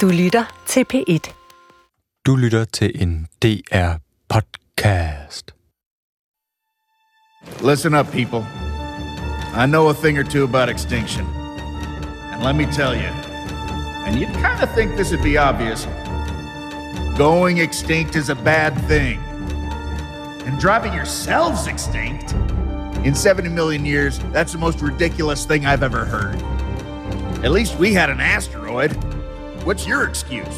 Du lytter til P1. Du lytter til en DR-podcast. Listen up, people. I know a thing or two about extinction. And let me tell you, and you'd kind of think this would be obvious, going extinct is a bad thing. And driving yourselves extinct? In 70 million years, that's the most ridiculous thing I've ever heard. At least we had an asteroid. What's your excuse?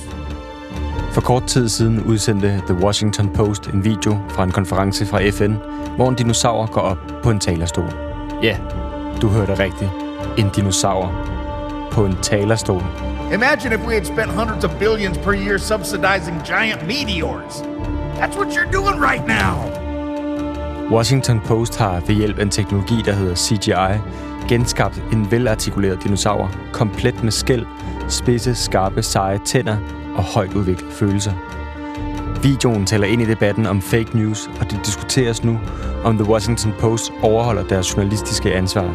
For kort tid siden udsendte The Washington Post en video fra en konference fra FN, hvor en dinosaur går op på en talerstol. Ja, du hørte rigtigt. En dinosaur på en talerstol. Imagine if we had spent hundreds of billions per year subsidizing giant meteors. That's what you're doing right now. Washington Post har ved hjælp af en teknologi, der hedder CGI, genskabt en velartikuleret dinosaur, komplet med skæld, spidse, skarpe, seje tænder og højt udviklede følelser. Videoen tæller ind i debatten om fake news, og det diskuteres nu, om The Washington Post overholder deres journalistiske ansvar.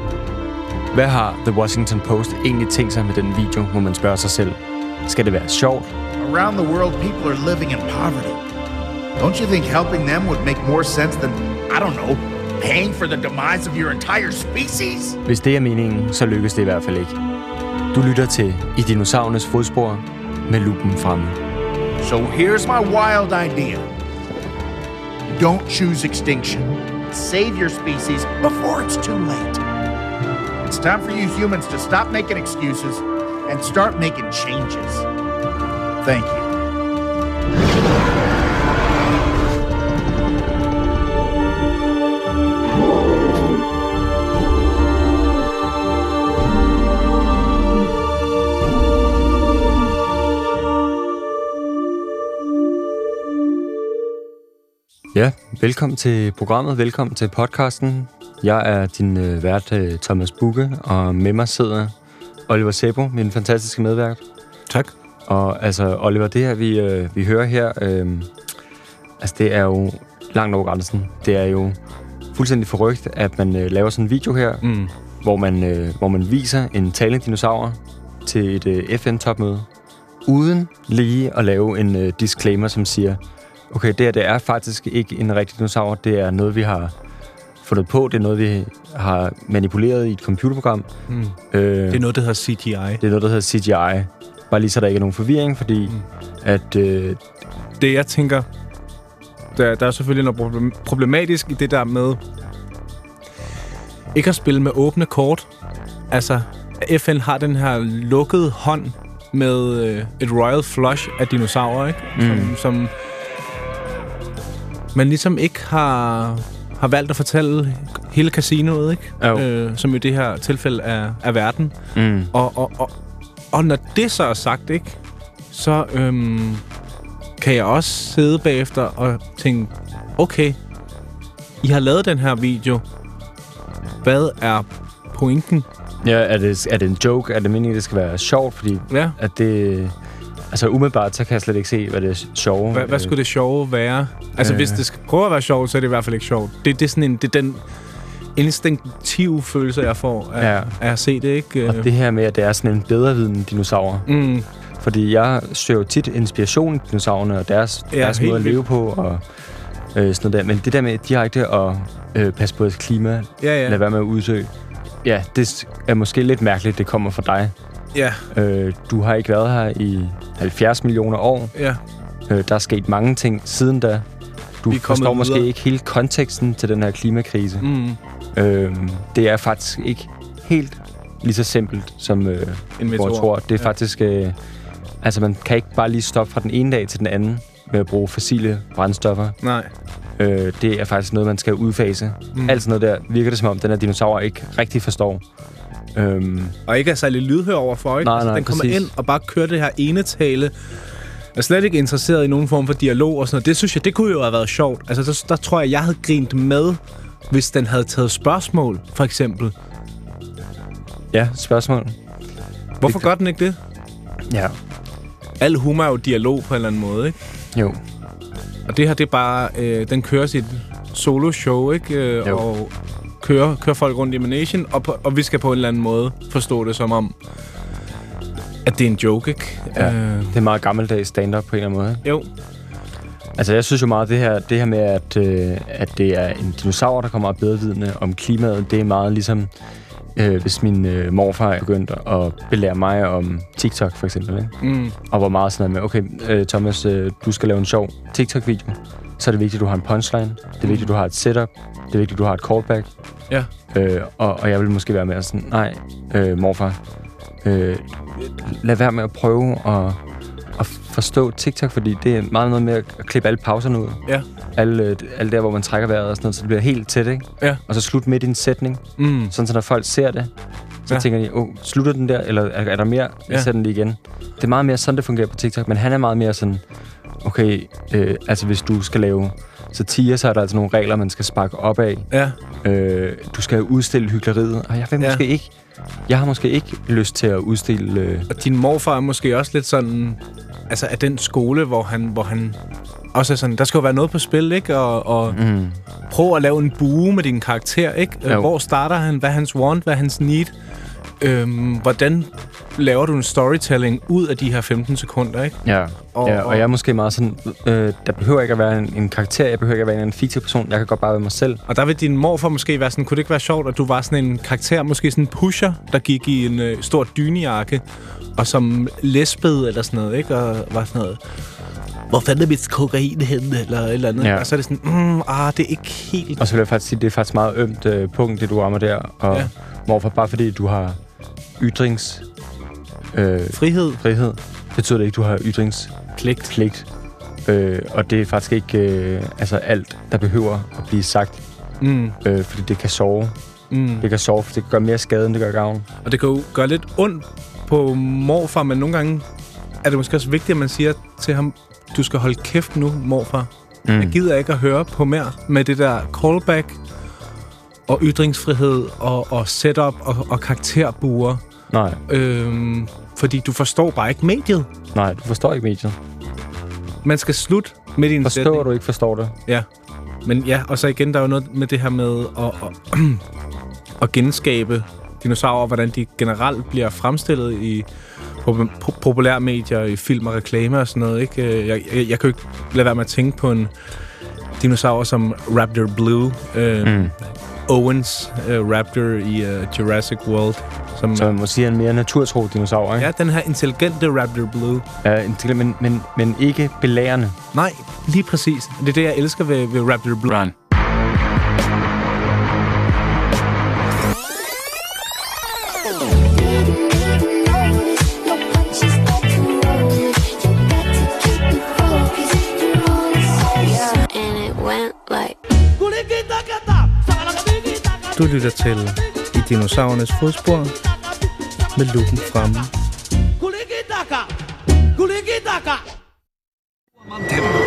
Hvad har The Washington Post egentlig tænkt sig med den video, må man spørge sig selv. Skal det være sjovt? Around the world, people are living in poverty. Don't you think helping them would make more sense than, I don't know, paying for the demise of your entire species? Hvis det er meningen, så lykkes det i hvert fald ikke. Du lytter til I dinosaurernes fodspor med lupen fremme. So here's my wild idea. Don't choose extinction. Save your species before it's too late. It's time for you humans to stop making excuses and start making changes. Thank you. Ja, velkommen til programmet, velkommen til podcasten. Jeg er din øh, vært, øh, Thomas Bugge, og med mig sidder Oliver Sebo, min fantastiske medvært. Tak. Og altså, Oliver, det her, vi, øh, vi hører her, øh, altså det er jo langt over grænsen. Det er jo fuldstændig forrygt, at man øh, laver sådan en video her, Mm. hvor, man, øh, hvor man viser en talende dinosaur til et øh, FN-topmøde, uden lige at lave en øh, disclaimer, som siger, okay, det her det er faktisk ikke en rigtig dinosaur, det er noget, vi har fundet på, det er noget, vi har manipuleret i et computerprogram. Mm. Øh, Det er noget, der hedder CGI. det er noget, der hedder CGI. Bare lige så der ikke er nogen forvirring, fordi mm. at... Øh, Det, jeg tænker, der, der er selvfølgelig noget problem- problematisk i det der med ikke at spille med åbne kort. Altså, FN har den her lukkede hånd med øh, et royal flush af dinosaurer, ikke? Som, Mm. som man ligesom ikke har, har valgt at fortælle hele casinoet, ikke? Jo. Øh, som i det her tilfælde er, er verden. mm, Og, og, og, og når det så er sagt, ikke, så øhm, kan jeg også sidde bagefter og tænke, okay, I har lavet den her video. Hvad er pointen? ja, er det, er det en joke? Er det meningen, at det skal være sjovt? Fordi Ja. at det... Altså umiddelbart, så kan jeg slet ikke se, hvad det er sjove. Hvad, hvad skulle det sjove være? Altså, Øh. hvis det skal prøve at være sjovt, så er det i hvert fald ikke sjovt. Det, det er sådan en, det er den instinktive følelse, jeg får af, Ja. af at se det, ikke? Og det her med, at det er sådan en bedre viden dinosaur. Mm, Fordi jeg søger jo tit inspiration i dinosaurerne og deres, Ja, deres måde at leve på. Og øh, sådan noget der. Men det der med direkte at øh, passe på et klima, ja. ja. lade være med at udsøge. Ja, det er måske lidt mærkeligt, det kommer fra dig. Ja, Øh, du har ikke været her i 70 millioner år. ja. Øh, der er sket mange ting siden da. Du forstår måske videre. ikke hele konteksten til den her klimakrise. Mm. Øh, det er faktisk ikke helt lige så simpelt, som øh, En jeg tror. Det er Ja. faktisk... Øh, altså, man kan ikke bare lige stoppe fra den ene dag til den anden med at bruge fossile brændstoffer. Nej. Øh, det er faktisk noget, man skal udfase. Mm. Mm. Alt sådan noget der virker det som om, den her dinosaur ikke rigtig forstår. Øhm, Og ikke er særlig lydhør overfor, ikke? Nej, altså, nej, den kommer præcis. ind og bare kører det her ene tale. Er slet ikke interesseret i nogen form for dialog og sådan noget. Det synes jeg, det kunne jo have været sjovt. Altså, der, der tror jeg, jeg havde grint med, hvis den havde taget spørgsmål, for eksempel. ja, spørgsmål? Hvorfor Det- gør den ikke det? Ja. Al humor er jo dialog på en eller anden måde, ikke? Jo. Og det her, det er bare... Øh, den kører sit solo-show, ikke? Øh, Jo. og kører, kører folk rundt i Manation, og, på, og vi skal på en eller anden måde forstå det som om, At det er en joke, ikke? Ja. Øh, Det er meget gammeldags stand-up på en eller anden måde. jo. Altså, jeg synes jo meget, det her, det her med, at, øh, at det er en dinosaur, der kommer og bedre vidne om klimaet, det er meget ligesom, øh, hvis min øh, morfar begyndte at belære mig om TikTok, for eksempel. Ikke? Mm. Og var meget sådan noget med, okay, øh, Thomas, øh, du skal lave en sjov TikTok-video. Så er det vigtigt, at du har en punchline. Det er vigtigt, at du har et setup. Det er vigtigt, at du har et callback. Ja. Øh, og, og jeg vil måske være med at sådan, nej, øh, morfar, øh, lad være med at prøve at, at forstå TikTok, fordi det er meget noget med at klippe alle pauserne ud. Ja. Alle, øh, alle der, hvor man trækker vejret og sådan noget, så det bliver helt tæt, ikke? Ja. Og så slut midt i en sætning, Mm. sådan så når folk ser det, så Ja. tænker de, åh, slutter den der, eller er, er der mere? Jeg Ja. sætter den lige igen. Det er meget mere sådan, det fungerer på TikTok, men han er meget mere sådan, okay, øh, altså hvis du skal lave satire, så er der altså nogle regler, man skal sparke op af. Ja. Øh, du skal udstille hyggeleriet, og jeg vil Ja. måske ikke, jeg har måske ikke lyst til at udstille... Øh, Og din morfar er måske også lidt sådan... Altså, af den skole, hvor han, hvor han også er sådan... Der skal jo være noget på spil, ikke? Og, og mm, prøv at lave en bue med din karakter, ikke? Øh, Jo. Hvor starter han? Hvad er hans want? Hvad er hans need? Øhm, hvordan laver du en storytelling ud af de her 15 sekunder, ikke? ja. Og- ja, og jeg er måske meget sådan, øh, der behøver ikke at være en, en karakter, jeg behøver ikke at være en, en fiktiv person, jeg kan godt bare være mig selv. Og der vil din morfar måske være sådan, kunne det ikke være sjovt, at du var sådan en karakter, måske sådan en pusher, der gik i en øh, stor dynejakke, og som lesbede eller sådan noget, ikke? Og var sådan noget, hvor fanden er mit kokain henne, eller et eller andet. Ja. Og så er det sådan, mm, ah, det er ikke helt... Og så vil jeg faktisk sige, det er faktisk meget ømt øh, punkt, det du rammer der. Og Ja. hvorfor bare fordi du har ytrings... Øh, Frihed, frihed, betyder det ikke, du har ytringspligt. pligt. Øh, og det er faktisk ikke øh, altså alt, der behøver at blive sagt, Mm, øh, fordi det kan sove. mm. Det kan sove, for det kan gøre mere skade, end det gør gavn. Og det kan jo gøre lidt ondt på morfar, men nogle gange er det måske også vigtigt, at man siger til ham, du skal holde kæft nu, morfar. Mm. Jeg gider ikke at høre på mere med det der callback og ytringsfrihed og, og setup og, og karakterbuer. Nej, Øhm, fordi du forstår bare ikke mediet. nej, du forstår ikke mediet. Man skal slutte midt i en Forstår sætning. du ikke forstår det? Ja. Men ja, og så igen, der er jo noget med det her med at, at, at genskabe dinosaurer, hvordan de generelt bliver fremstillet i po- po- populære medier, i film og reklame og sådan noget. Ikke? Øh, Jeg, jeg, jeg kan jo ikke lade være med at tænke på en dinosaur som Raptor Blue, øh, mm. Owens øh, Raptor i øh, Jurassic World. Som, Så man må sige, en mere naturtro dinosaur, ikke? ja, den her intelligente Raptor Blue. Ja, intelligent, men, men, men ikke belærende. Nej, lige præcis. Det er det, jeg elsker ved, ved Raptor Blue. Run. Du lytter til I dinosaurernes fodspor med lupen fremme.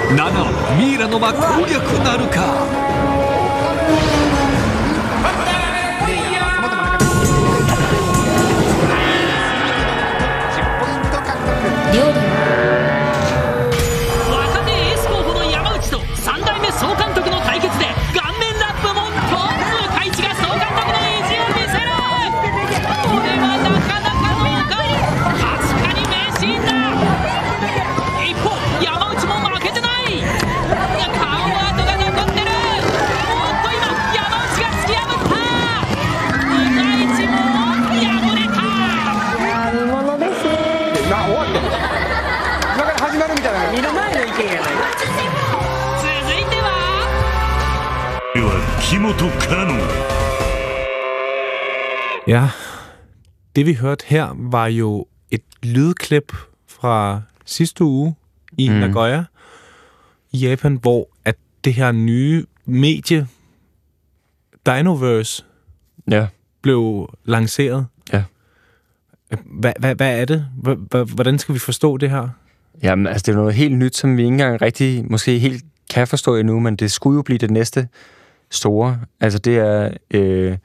7ミイラの間攻略なるか Ja, det vi hørte her var jo et lydklip fra sidste uge i mm. Nagoya i Japan, hvor at det her nye medie, Dinoverse, Ja. blev lanceret. Ja. Hvad, hvad, hvad er det? Hvordan skal vi forstå det her? Jamen, altså, det er noget helt nyt, som vi ikke engang rigtig måske helt kan forstå endnu, men det skulle jo blive det næste store. Altså, det er... Øh,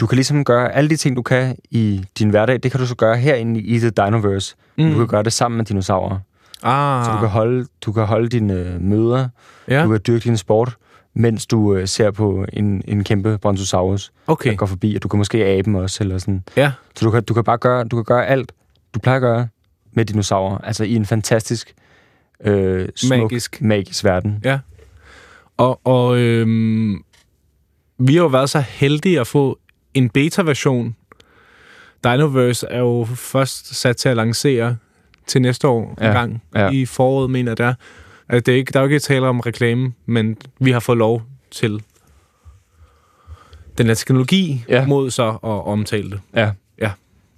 du kan ligesom gøre alle de ting, du kan i din hverdag, det kan du så gøre herinde i The Dinoverse. Mm. Du kan gøre det sammen med dinosaurer. Ah, Så du kan holde, du kan holde dine øh, møder, ja, du kan dyrke din sport, mens du øh, ser på en, en kæmpe brontosaurus, okay. der går forbi, og du kan måske abe dem også, eller sådan. Ja, Så du kan, du kan bare gøre, du kan gøre alt, du plejer at gøre, med dinosaurer. Altså i en fantastisk, øh, smuk, Magisk. magisk verden. Ja. Og, og øhm, vi har jo været så heldige at få en beta-version. Dinoverse er jo først sat til at lancere til næste år ja. En gang. ja. I foråret, mener jeg, det er. Altså, det er ikke, der er jo ikke tale om reklame, men vi har fået lov til den her teknologi ja. Mod så at omtale det. Ja. Ja.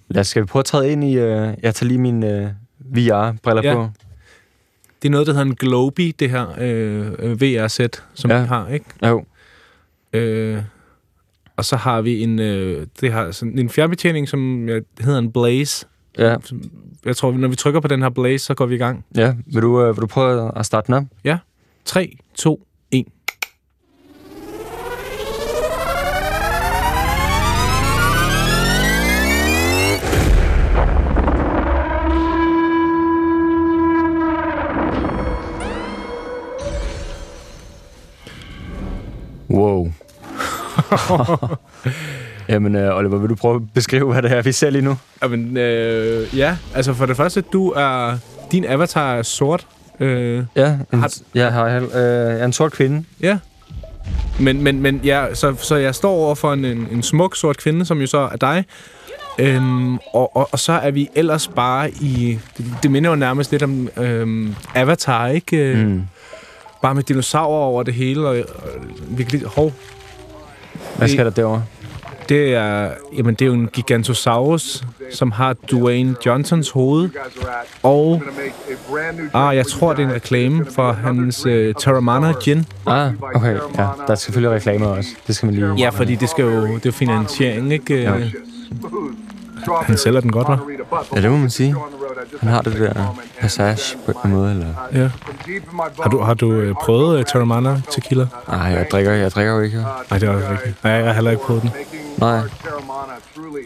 Lad os, skal vi prøve at træde ind i... Øh, jeg tager lige mine øh, VR-briller Ja. på. Det er noget, der hedder en Globy, det her øh, VR-sæt, som. Ja. vi har, ikke? Jo. Øh, og så har vi en, øh, det har sådan en fjernbetjening, som øh, hedder en Blaze. Ja, Jeg tror, når vi trykker på den her Blaze, så går vi i gang. ja. Vil, du, øh, vil du prøve at starte den op? Ja. 3, 2, 1. Wow. Jamen, øh, Oliver, vil du prøve at beskrive, hvad det er, vi ser lige nu? Jamen, øh, ja, altså for det første, du er... Din avatar er sort. Øh, Ja, en, Har- jeg, har, øh, jeg er en sort kvinde. ja. Men, men, men ja, så, så jeg står over for en, en, en smuk sort kvinde, som jo så er dig. Øhm, og, og, og så er vi ellers bare i... Det, det minder jo nærmest lidt om øhm, Avatar, ikke? Øh, Mm. Bare med dinosaurer over det hele, og, og virkelig... Hov, Hvad sker der derovre? det er, jamen, det er jo en Gigantosaurus, som har Dwayne Johnsons hoved. Og ah, jeg tror, det er en reklame for hans øh, Terramana Gin. Ah, okay. Ja, der er selvfølgelig reklamer også. Det skal man lige... Ja, fordi det skal jo, det er jo finansiering, ikke? Ja. Han sælger den godt, hva'? Ja, det må man sige. Han har det der passage på en måde, eller... Ja. Har du, har du øh, prøvet øh, Terramana tequila? Nej, jeg drikker, jeg drikker jo ikke. Nej, det er også rigtigt. Nej, jeg har heller ikke prøvet den. Nej. Jeg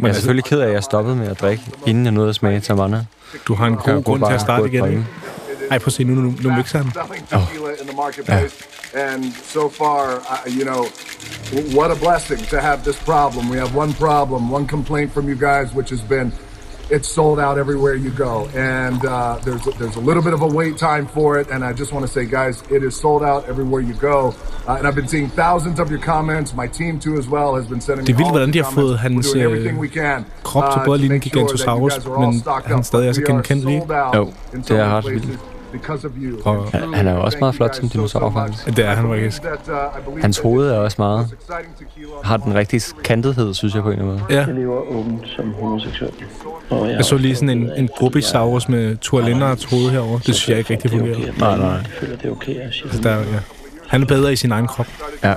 er altså- selvfølgelig ked af, at jeg stoppede med at drikke, inden jeg nåede at smage Tavanna. Du har en god grund til at starte igen, ikke? Ej, prøv at se, nu, nu, nu mixer han. And so far, uh, you know, what a blessing to have this problem. We have one problem, one complaint from you guys, which has been it's sold out everywhere you go. And uh, there's, a, there's a little bit of a wait time for it. And I just want to say, guys, it is sold out everywhere you go. Uh, and I've been seeing thousands of your comments. My team, too, as well, has been sending Det er me vildt, all hvordan de the har fået comments. hans, We're doing øh, everything we can, krop til uh, både at to ligne make sure that you Gigantosaurus, guys are all men stocked han up. stadig er så We are genkendelig. sold out Jo, in det so er many ret places vildt. Because of you. Og- Han- er jo også meget flot som so, so dinosaur, faktisk. Det er han faktisk. Uh, Hans hoved er også meget... Har den rigtige kantedhed, synes jeg på en eller anden måde. Ja. Jeg lever åbent som homoseksuel. Jeg så lige sådan en, en Grobisaurus med Tualinders hoved herovre. Det synes jeg ikke rigtig fungerer. Nej, nej. Jeg føler, det er okay at sige. Altså, der, er- ja. Han er bedre i sin egen krop. Ja.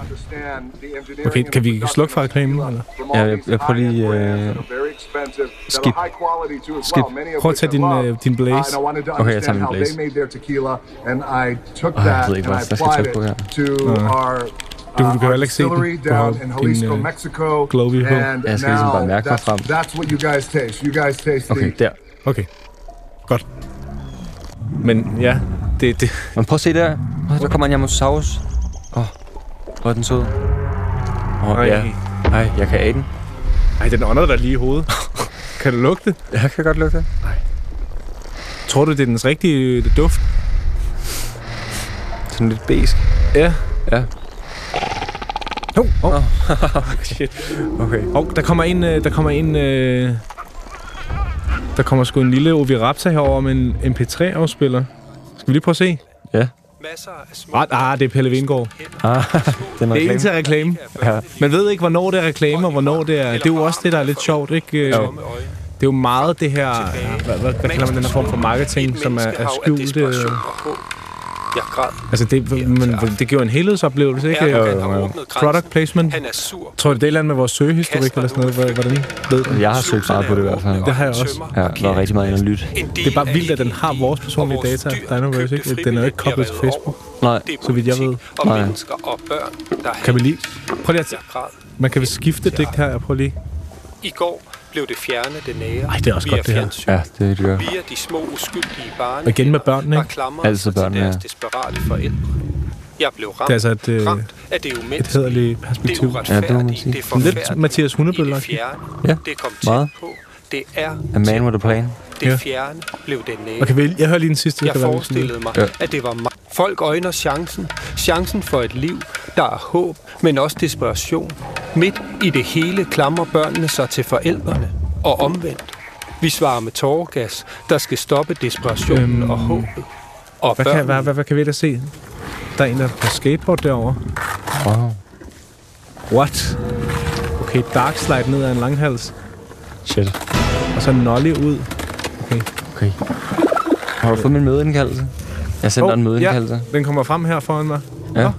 Okay, kan vi slukke for reklamen? Eller? Ja, jeg- jeg prøver lige, øh, skip. Skip. Prøv at tage din, øh, din blaze. Okay, jeg tager min blaze. They made their tequila, and I took Ej, jeg that ved ikke, hvad I jeg skal trykke på her. our Du- du uh, kan heller ikke se den. Du har down in din, Jalisco, Mexico. Globy på. And Jeg skal ligesom bare mærke mig that's, frem. that's what you guys taste. You guys taste Okay, der. Okay, godt. Men ja, det, det, Men prøv at se der. Åh, Der kommer en Yamosaurus. Åh, hvor er den sød. Åh, Ej. ja. Ej, jeg kan af den. ej, den ånder der lige i hovedet. kan du lugte? Jeg kan godt lugte det. Tror du, det er dens rigtige øh, duft? Sådan lidt besk. Ja. Ja. Oh, oh. Shit. Okay. Oh, der kommer en, øh, der kommer en, øh, der kommer sgu en lille Oviraptor herover med en MP3-afspiller. Skal vi lige prøve at se? Ja. Ah, ah det er Pelle Vingård. Ah, den Det er en reklame. til reklame. Ja. Man ved ikke, hvornår det er reklame, og hvornår det er... Det er jo også det, der er lidt sjovt, ikke? Jo. Det er jo meget det her... Hvad, hvad, hvad kalder man den her form for marketing, som er, er skjult? Øh, Jeg græd. altså, det, men, det giver en helhedsoplevelse, ikke? Erdogan har åbnet grænsen. Product placement. Han er sur. Tror du, det er et eller andet med vores søgehistorik eller sådan noget? Hvor- Hvordan ved du? Jeg har søgt meget på det i hvert fald. Det har jeg også. Ja, der var rigtig meget ind og lytte. Det er bare vildt, at den har vores personlige data, Dinoverse, ikke? Den er jo ikke koblet til Facebook. Nej, Så vidt jeg ved. Og Nej. mennesker og børn, der Kan vi lige... Prøv lige at... Man kan vel skifte digt her, jeg prøver lige... I går blev det fjernet det nære. Ej, det er også godt, det her. ja, det er det, gør. Via de små uskyldige barne. Og igen med børnene, ikke? til børnene, deres ja. desperate forældre. Jeg blev ramt. Det er altså et, øh, ramt af det et umenneskelige. hederligt Det perspektiv. er uretfærdigt. Ja, det må man sige. Det er Lidt. Mathias I Hundebølle. det fjerne. Ja, Det kom meget. på. Det er A man with a plan. Det Ja. fjerne blev det nære. Okay, jeg hører lige den sidste. Jeg Det skal forestillede mig, Ja. at det var mig. Folk øjner chancen. Chancen for et liv, der er håb, men også desperation. Midt i det hele klamrer børnene sig til forældrene. Og omvendt. Vi svarer med tåregas, der skal stoppe desperationen Øhm, og håbet. Og Hvad kan, børnene, hvad, hvad, hvad kan vi da se? Der er en, der er på skateboard derovre. Wow. What? Okay, dark slide ned ad en langhals. Shit. Og så nolly ud. Okay. Okay. Har du fået min mødeindkaldelse? Jeg sender Hov, en mødeindkaldelse. Ja, den kommer frem her foran mig. Ja.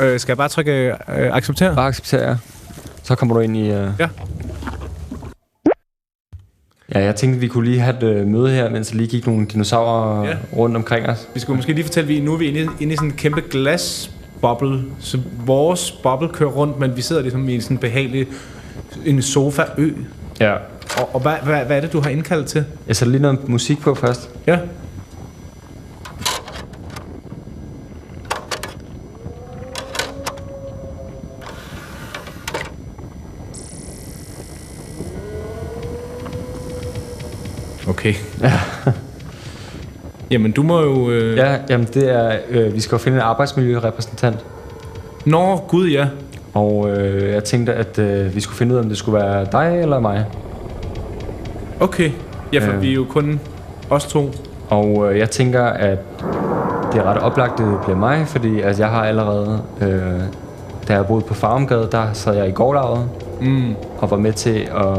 Øh, skal jeg bare trykke øh, acceptere? Bare accepterer jeg. Så kommer du ind i... Uh... Ja. Ja, jeg tænkte, vi kunne lige have et uh, møde her, mens der lige gik nogle dinosaurer Ja. ja. rundt omkring os. Vi skulle måske lige fortælle, at vi, nu er vi inde, i- inde i sådan en kæmpe glasboble, så vores boble kører rundt, men vi sidder ligesom i en sådan behagelig en sofa-ø. Ja. Og, og hvad, hvad, hvad er det, du har indkaldt til? Jeg sætter lige noget musik på først. Ja. Okay. Ja. Jamen, du må jo... Øh... Ja, jamen det er... Øh, vi skal jo finde en arbejdsmiljørepræsentant. Nå, gud ja. Og øh, jeg tænkte, at øh, vi skulle finde ud af, om det skulle være dig eller mig. Okay. Ja, for Øh. vi er jo kun os to. Og øh, jeg tænker, at det er ret oplagt, det bliver mig, fordi altså, jeg har allerede, øh, da jeg boede på Farmgade, der sad jeg i gårdlaget Mm. og var med til at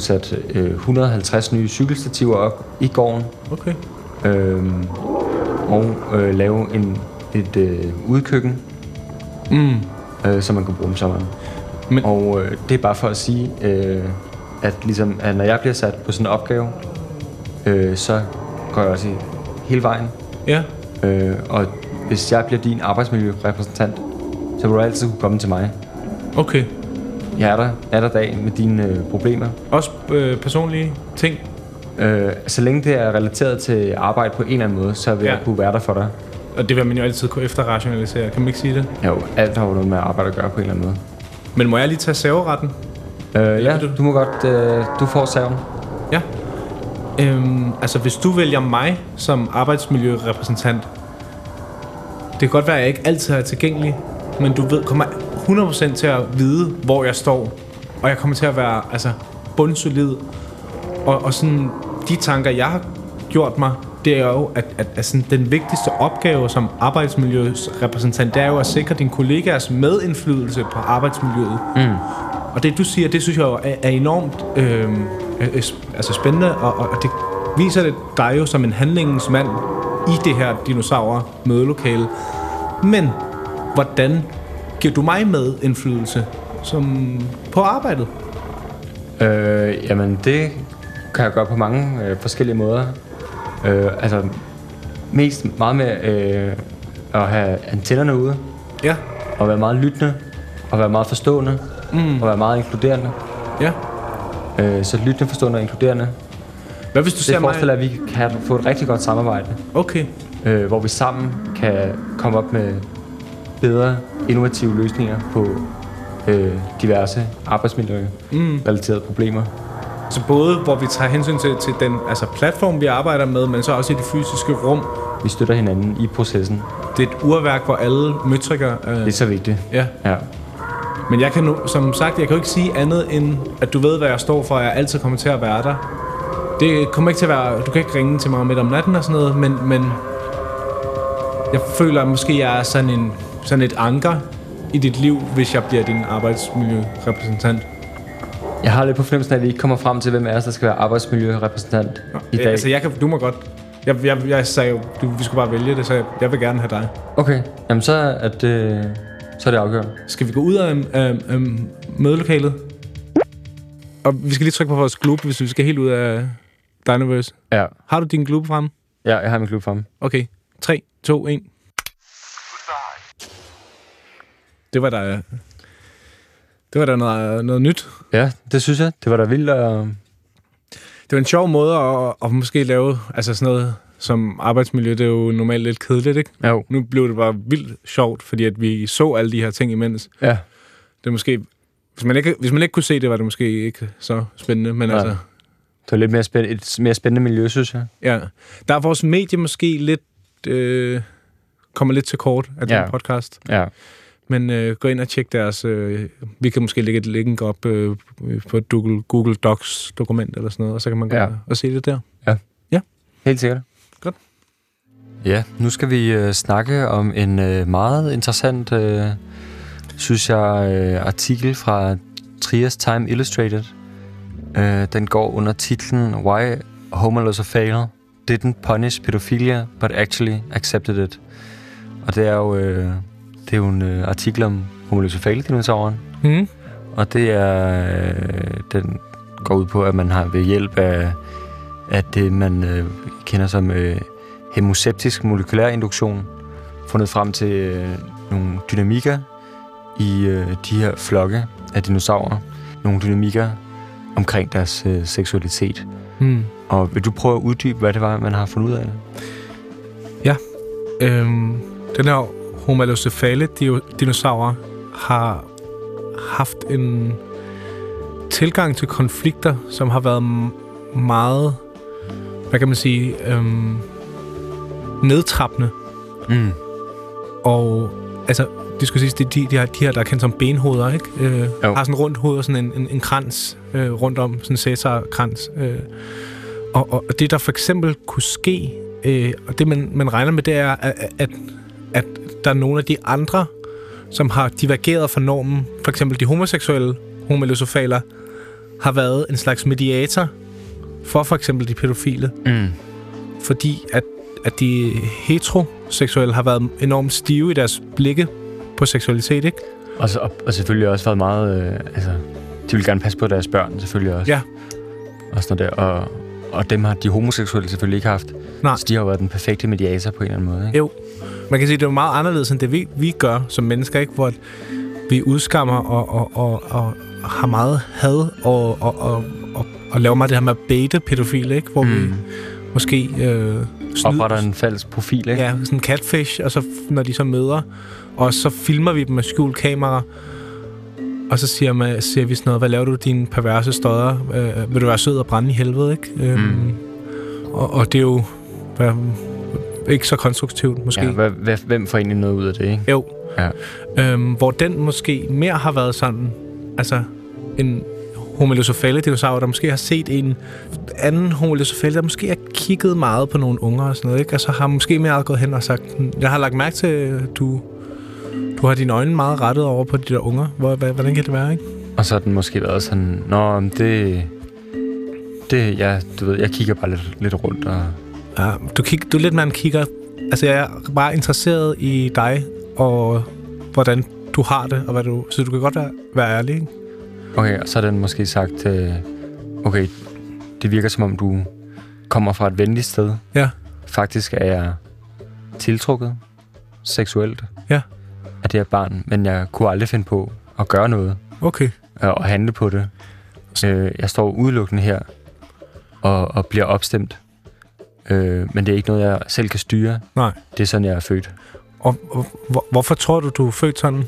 få sat øh, 150 nye cykelstativer op i gården Okay. øh, og øh, lave en, et øh, udkøkken, Mm. øh, som man kan bruge om sommeren. Men- Og øh, det er bare for at sige, øh, at, ligesom, at når jeg bliver sat på sådan en opgave, øh, så går jeg også i hele vejen. Ja. Øh, og hvis jeg bliver din arbejdsmiljørepræsentant, så vil du altid kunne komme til mig. Okay. Jeg er der, er der dag med dine øh, problemer. Også øh, personlige ting. Øh, så længe det er relateret til arbejde på en eller anden måde, så vil Ja. jeg kunne være der for dig. Og det vil man jo altid kunne efterrationalisere. Kan man ikke sige det? Jo, alt har jo noget med arbejde at gøre på en eller anden måde. Men må jeg lige tage serveretten? Øh, ja, du? du må godt, øh, du får saven. Ja. Øhm, altså, hvis du vælger mig som arbejdsmiljørepræsentant, det kan godt være, at jeg ikke altid er tilgængelig, men du ved, kommer 100% til at vide, hvor jeg står. Og jeg kommer til at være altså, bundsolid. Og, og sådan, de tanker, jeg har gjort mig, det er jo, at, at, at sådan, den vigtigste opgave som arbejdsmiljørepræsentant, det er jo at sikre dine kollegaers medindflydelse på arbejdsmiljøet. Mm. Og det, du siger, det synes jeg jo er, er enormt øh, øh, altså spændende, og, og og det viser det dig jo som en handlingens mand i det her dinosaurer mødelokale. Men hvordan giver du mig med indflydelse som på arbejdet? Øh, jamen, det kan jeg gøre på mange øh, forskellige måder. Øh, altså, mest meget med øh, at have antennerne ude, Ja, og være meget lyttende, og være meget forstående, Mm. og være meget inkluderende. ja. Øh, så lyttende, forstående og inkluderende. Hvad hvis du Det ser forestiller mig... at vi kan få et rigtig godt samarbejde, Okay, øh, hvor vi sammen kan komme op med bedre, innovative løsninger på øh, diverse arbejdsmiljø-relaterede mm. problemer. så både hvor vi tager hensyn til, til den altså platform, vi arbejder med, men så også i det fysiske rum. Vi støtter hinanden i processen. Det er et urværk, hvor alle møtrikker... Øh, Det er så vigtigt. ja. Ja. Men jeg kan nu, som sagt, jeg kan jo ikke sige andet end, at du ved, hvad jeg står for, og jeg altid kommer til at være der. Det kommer ikke til at være, du kan ikke ringe til mig midt om natten og sådan noget, men, men jeg føler at måske, jeg er sådan, en, sådan et anker i dit liv, hvis jeg bliver din arbejdsmiljørepræsentant. Jeg har lidt på fornemmelsen at vi ikke kommer frem til, hvem os, der skal være arbejdsmiljørepræsentant i dag. Altså, jeg kan, du må godt. Jeg, jeg, jeg sagde jo, du, vi skulle bare vælge det, så jeg, jeg vil gerne have dig. Okay, jamen så er det, så er det afgjort. Skal vi gå ud af, af, af mødelokalet? Og vi skal lige trykke på vores glue, hvis vi skal helt ud af Dinoverse. Ja, Har du din glue frem? ja jeg har min klub frem. Okay. 3, 2, 1. Det var da... Det var da noget, noget nyt. Ja, det synes jeg. Det var da vildt. Og... Det var en sjov måde at, at måske lave altså sådan noget som arbejdsmiljø. Det er jo normalt lidt kedeligt, ikke? Jo. Nu blev det bare vildt sjovt, fordi at vi så alle de her ting imens. Ja. Det er måske... Hvis man, ikke, hvis man ikke kunne se det, var det måske ikke så spændende, men Nej. altså... Det er lidt mere spændende, et mere spændende miljø, synes jeg. Ja. Der er vores medie måske lidt... Øh, kommer lidt til kort af den Ja. podcast. Ja. Men øh, gå ind og tjek deres... Øh, vi kan måske lægge et link op øh, på et Google, Google Docs dokument eller sådan noget, og så kan man gå Ja. ja. og se det der. Helt sikkert. Godt. Ja, nu skal vi øh, snakke om en øh, meget interessant, øh, synes jeg, øh, artikel fra Trias Time Illustrated. Øh, den går under titlen Why Homosexual Didn't Punish Pedophilia, but Actually Accepted It. Og det er jo, øh, det er jo en øh, artikel om homosexuelle dinosauren. Mm. Og det er, øh, den går ud på, at man har ved hjælp af, af det, man øh, kender som øh, hemoseptisk molekylær induktion, fundet frem til øh, nogle dynamikker i øh, de her flokke af dinosaurer. Nogle dynamikker omkring deres øh, seksualitet. Mm. Og vil du prøve at uddybe, hvad det var, man har fundet ud af? Øhm, den her homalocephale dinosaurer har haft en tilgang til konflikter, som har været meget, hvad kan man sige, øhm, nedtrappende. Mm. Og altså, det skulle siges, de, de, de, her, de her, der er kendt som benhoveder, ikke? Øh, Jo. har sådan rundt hoved og sådan en, en, en krans øh, rundt om, sådan en Cæsar-krans. Øh. Og, og, og det, der for eksempel kunne ske, øh, og det, man, man regner med, det er, at, at, at der er nogle af de andre, som har divergeret fra normen, for eksempel de homoseksuelle homolosofaler, har været en slags mediator for for eksempel de pædofile Mm. fordi at, at de heteroseksuelle har været enormt stive i deres blikke på seksualitet, ikke? Og, så, og, og selvfølgelig også været meget... Øh, altså, de vil gerne passe på deres børn, selvfølgelig også. Ja. Og sådan der. Og, og dem har de homoseksuelle selvfølgelig ikke haft. Nej. Så de har jo været den perfekte mediator på en eller anden måde. Ikke? Jo. Man kan sige, at det er meget anderledes end det, vi, vi gør som mennesker, ikke? Hvor vi udskammer og, og, og, og har meget had og, og, og, og, og laver meget det her med at bait pædofile, ikke? Hvor mm. vi måske øh, snyder, Opretter en falsk profil, ikke? Ja, sådan en catfish, og så når de så møder, og så filmer vi dem med skjult kamera, og så siger, man, siger vi sådan noget, hvad laver du dine perverse støder? Øh, vil du være sød og brænde i helvede, ikke? Øhm, Mm. og, og det er jo hvad, ikke så konstruktivt, måske. Ja, hvem får egentlig noget ud af det, ikke? Jo. Ja. Øhm, hvor den måske mere har været sådan, altså en homolosofale dinosaur, der måske har set en anden homolosofale, der måske har kigget meget på nogle unger og sådan noget, ikke? Og så har måske mere gået hen og sagt, jeg har lagt mærke til, at du, du har dine øjne meget rettet over på de der unger. Hvor, hvordan kan det være, ikke? Og så har den måske været sådan, Nå, det... Det, ja, du ved, jeg kigger bare lidt, lidt rundt og... Ja, du, kig, du er lidt mere en kigger. Altså, jeg er bare interesseret i dig, og hvordan du har det, og hvad du... Så du kan godt være, være ærlig, ikke? Okay, og så har den måske sagt, øh, okay, det virker som om du kommer fra et venligt sted. Ja. Faktisk er jeg tiltrukket seksuelt Ja. af det her barn, men jeg kunne aldrig finde på at gøre noget Okay. øh, og handle på det. Øh, jeg står udelukkende her og, og bliver opstemt. Øh, men det er ikke noget, jeg selv kan styre. Nej. Det er sådan, jeg er født. Og, og hvor, hvorfor tror du, du er født sådan?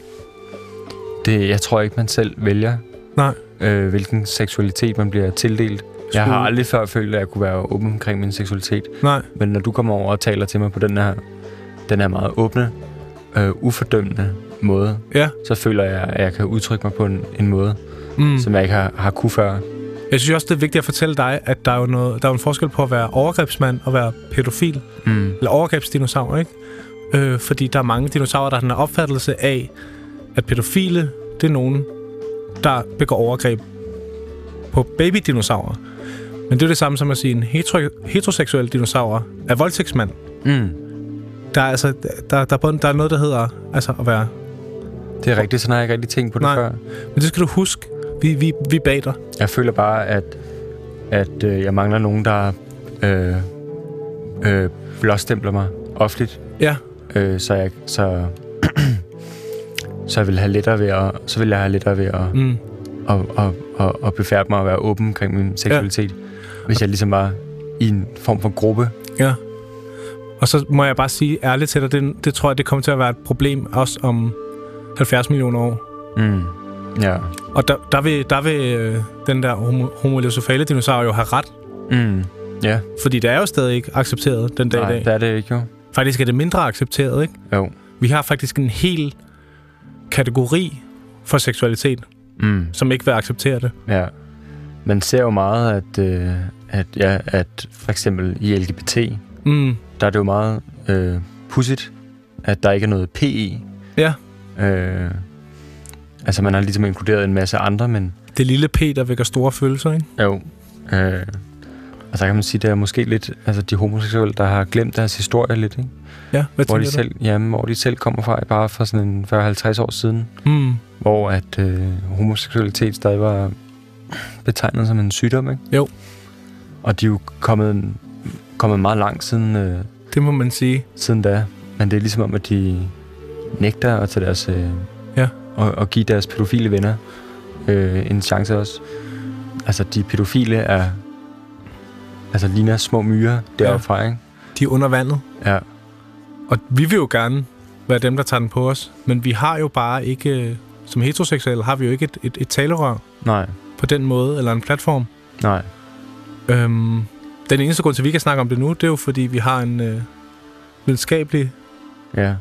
Det, jeg tror ikke, man selv vælger, Nej. øh, hvilken seksualitet man bliver tildelt. Jeg har aldrig før følt, at jeg kunne være åben omkring min seksualitet. Nej. Men når du kommer over og taler til mig på den her, den her meget åbne, øh, ufordømmende måde, Ja. så føler jeg, at jeg kan udtrykke mig på en, en måde, Mm. som jeg ikke har, har kunne før. Jeg synes også, det er vigtigt at fortælle dig, at der er jo, noget, der er en forskel på at være overgrebsmand og være pædofil. Mm. Eller overgrebsdinosaur, ikke? Øh, fordi der er mange dinosaurer, der har den opfattelse af, at pædofile, det er nogen, der begår overgreb på babydinosaurer. Men det er det samme som at sige, at en hetero- heteroseksuel dinosaur er voldtægtsmand. Mm. Der er, altså, der, der, er både, der er noget, der hedder altså, at være... Det er rigtigt, sådan har jeg ikke rigtig tænkt på det Nej. før. Men det skal du huske. Vi, vi, vi bag dig. Jeg føler bare, at, at øh, jeg mangler nogen, der øh, øh, blåstempler mig offentligt. Ja. Øh, så jeg så, så jeg vil have lettere ved at, så vil jeg have lettere ved at, Mm. at, at, at, at befærde mig og være åben omkring min seksualitet. Ja. Hvis jeg ligesom var i en form for gruppe. Ja. Og så må jeg bare sige ærligt til dig, det, det tror jeg, det kommer til at være et problem også om 70 millioner år. Mm. Ja. Og der, der vil, der vil øh, den der homo, homolosofale dinosaur jo have ret. Mm. Ja, Fordi det er jo stadig ikke accepteret den dag i nej, dag. det er det ikke jo. Faktisk er det mindre accepteret, ikke? Jo. Vi har faktisk en hel kategori for seksualitet, Mm. som ikke vil acceptere det. Ja. Man ser jo meget, at, øh, at, ja, at for eksempel i LGBT, Mm. der er det jo meget øh, pudsigt, at der ikke er noget P i. Ja. Øh, altså, man har ligesom inkluderet en masse andre, men Det lille P, der vækker store følelser, ikke? jo. Øh, og så kan man sige, det er måske lidt altså, de homoseksuelle, der har glemt deres historie lidt, ikke? Ja, hvad Hvor de, tænker selv, jamen, hvor de selv kommer fra, bare for sådan en 40-50 år siden. du? Mm. Hvor at øh, homoseksualitet stadig var betegnet som en sygdom, ikke? Jo. Og de er jo kommet, kommet meget langt siden, øh, Det må man sige. siden da. Men det er ligesom om, at de nægter at tage deres... Øh. Og, og give deres pædofile venner øh, en chance også. Altså, de pædofile er... Altså, ligner små myrer deroppe fra, ikke? De er under vandet. Ja. Og vi vil jo gerne være dem, der tager den på os. Men vi har jo bare ikke... Som heteroseksuelle har vi jo ikke et, et, et talerør Nej, på den måde, eller en platform. nej. Øhm, den eneste grund til, at vi kan snakke om det nu, det er jo, fordi vi har en øh, videnskabelig Ja.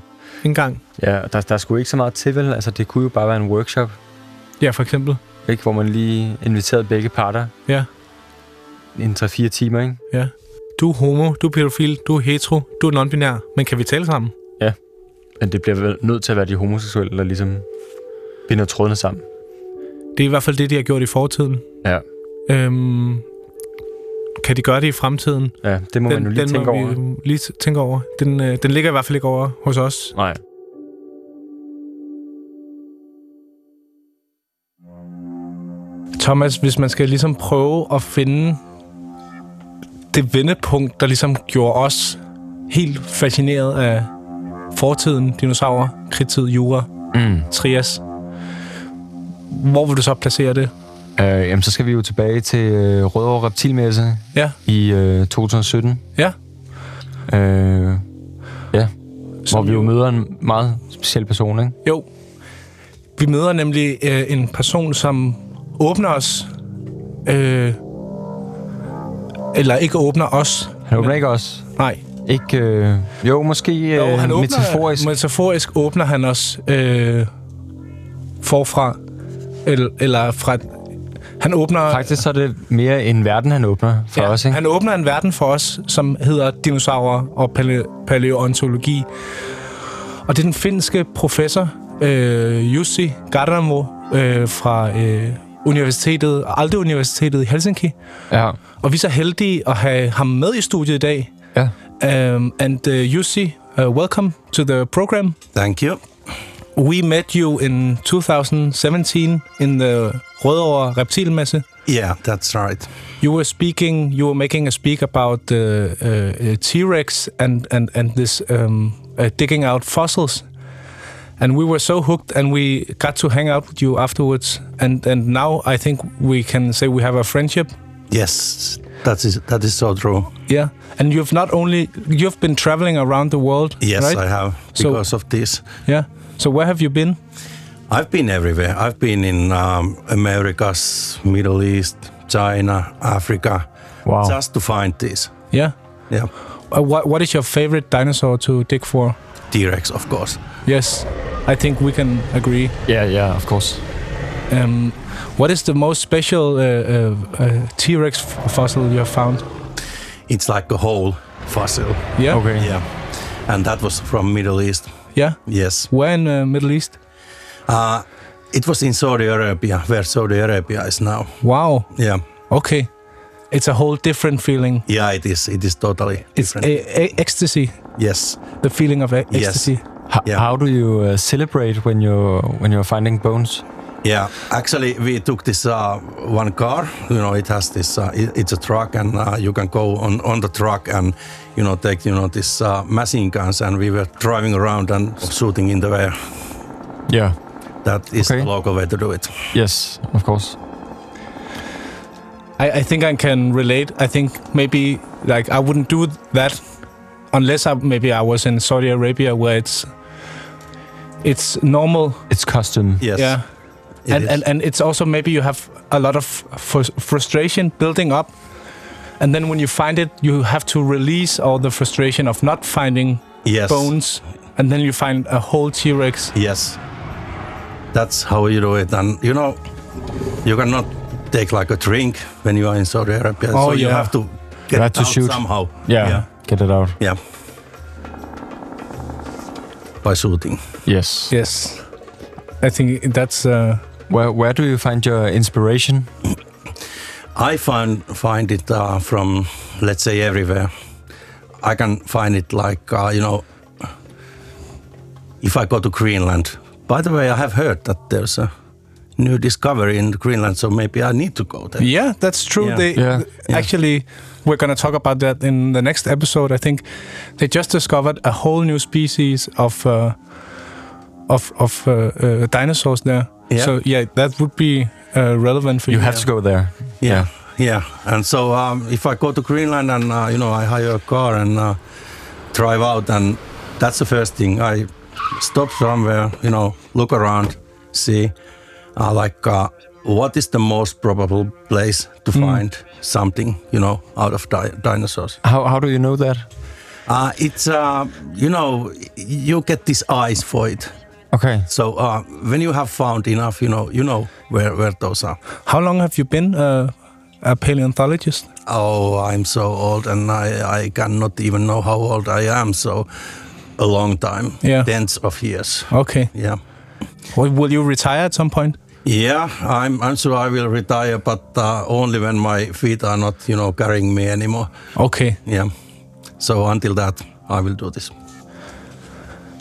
Indgang. Ja, der, der er sgu ikke så meget til, vel? Altså, det kunne jo bare være en workshop, Ja, for eksempel. ikke? Hvor man lige inviterede begge parter. Ja. En 3-4 timer, ikke? Ja. Du er homo, du er pædofil, du er hetero, du er non-binær. Men kan vi tale sammen? Men det bliver vel nødt til at være de homoseksuelle, der ligesom binder trådene sammen. Det er i hvert fald det, de har gjort i fortiden. Ja. Øhm, kan de gøre det i fremtiden? Ja, det må den, man jo lige den tænke over. vi lige tænke over. Den, øh, den ligger i hvert fald ikke over hos os. Nej. Thomas, hvis man skal ligesom prøve at finde det vendepunkt, der ligesom gjorde os helt fascineret af fortiden, dinosaurer, kridtid, jura, Mm. trias. Hvor vil du så placere det? Øh, jamen, så skal vi jo tilbage til øh, Rødovre Reptilmesse Ja. i øh, 2017. Ja. Øh, ja, Som hvor vi jo møder en meget speciel person, ikke? Jo. Vi møder nemlig øh, en person, som åbner os. Øh, eller ikke åbner os. Han åbner ikke os. Nej. Ikke, øh, jo, måske Jo, øh, han åbner, metaforisk. Metaforisk åbner han os øh, forfra. Eller, eller fra... Han åbner... Faktisk så er det mere en verden, han åbner for ja, os, ikke? Han åbner en verden for os, som hedder dinosaurer og paleo- paleontologi. Og det er den finske professor, øh, Jussi Garamo, øh, fra øh, universitetet, Aalto Universitetet i Helsinki. Ja. Og vi er så heldige at have ham med i studiet i dag. Ja. Um, and uh, Jussi, uh, welcome to the program. Thank you. We met you in 2017 in the Rødovre Reptilmesse. Yeah, that's right. You were speaking, you were making a speak about the uh, uh, T-Rex and, and, and this um, uh, digging out fossils. And we were so hooked and we got to hang out with you afterwards. And, and now I think we can say we have a friendship. Yes, that is that is so true. Yeah. And you've not only, you've been traveling around the world, Yes, right? I have So- because of this. Yeah. So where have you been? I've been everywhere. I've been in um, Americas, Middle East, China, Africa, Wow. just to find this. Yeah. Yeah, Uh, what, what is your favorite dinosaur to dig for? T-Rex, of course. Yes, I think we can agree. Yeah, yeah, of course. Um, what is the most special uh, uh, uh, T-Rex f- fossil you have found? It's like a whole fossil. Yeah. Okay. Yeah, and that was from Middle East. Yeah. Yes, Where in Middle East? uh, it was in Saudi Arabia, where Saudi Arabia is now. Wow. Yeah, Okay. It's a whole different feeling. yeah, it is. It is totally It's different. a, a- ecstasy. yes, The feeling of e- ecstasy. How, Yeah. how do you uh, celebrate when you're when you're finding bones? Yeah, actually, we took this uh, one car. You know, it has this. Uh, it, it's a truck, and uh, you can go on on the truck and you know take you know this uh, machine guns, and we were driving around and shooting in the air. Yeah. That is Okay. the local way to do it. Yes, of course. I, I think I can relate. I think maybe like I wouldn't do that unless I maybe I was in Saudi Arabia where it's it's normal. It's custom. Yes. Yeah. it and, and and it's also maybe you have a lot of fr- frustration building up and then when you find it, you have to release all the frustration of not finding Yes. bones, and then you find a whole T Rex. Yes. That's how you do it. And you know, you cannot take like a drink when you are in Saudi Arabia. Oh, so you have to get You have it to out shoot. somehow. Yeah, Yeah. get it out. Yeah. By shooting. Yes. Yes, I think that's. Uh, Where where do you find your inspiration? I find find it uh, from let's say everywhere. I can find it like uh, you know if I go to Greenland. By the way, I have heard that there's a new discovery in Greenland, so maybe I need to go there. Yeah, that's true. Yeah. They Yeah. actually we're going to talk about that in the next episode. I think they just discovered a whole new species of uh, of of uh, uh, dinosaurs there. Yeah. So yeah, that would be uh, relevant for you. You have to go there. Yeah, yeah. And so um, if I go to Greenland and uh, you know I hire a car and uh, drive out, and that's the first thing I stop somewhere, you know, look around, see, uh, like uh, what is the most probable place to find something, you know, out of di- dinosaurs. How how do you know that? Uh, it's uh, you know you get these eyes for it. Okay. So uh, when you have found enough, you know, you know where where those are. How long have you been uh, a paleontologist? Oh, I'm so old, and I, I cannot even know how old I am. So, a long time, Yeah. tens of years. Okay. Yeah, Well, will you retire at some point? yeah. I'm I'm sure I will retire, but uh, only when my feet are not, you know, carrying me anymore. Okay. Yeah. So until that, I will do this.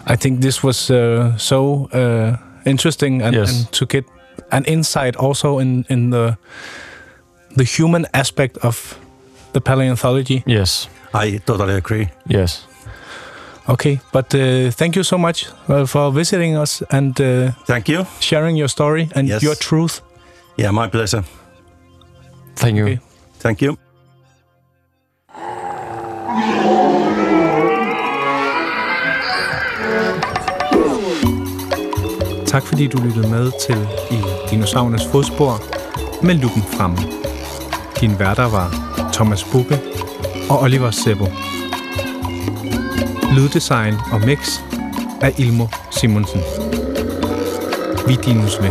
I think this was uh, so uh, interesting and, Yes. and to get an insight also in, in the the human aspect of the paleontology. Yes. I totally agree. Yes. Okay, but uh, thank you so much uh, for visiting us and uh, Thank you. sharing your story and Yes. your truth. Yeah, my pleasure. Thank you. Okay. Thank you. Tak fordi du lyttede med til i Dinosaurernes fodspor med luppen fremme. Din værter var Thomas Bukke og Oliver Sebo. Lyddesign og mix af Ilmo Simonsen. Vi er Dinos ved.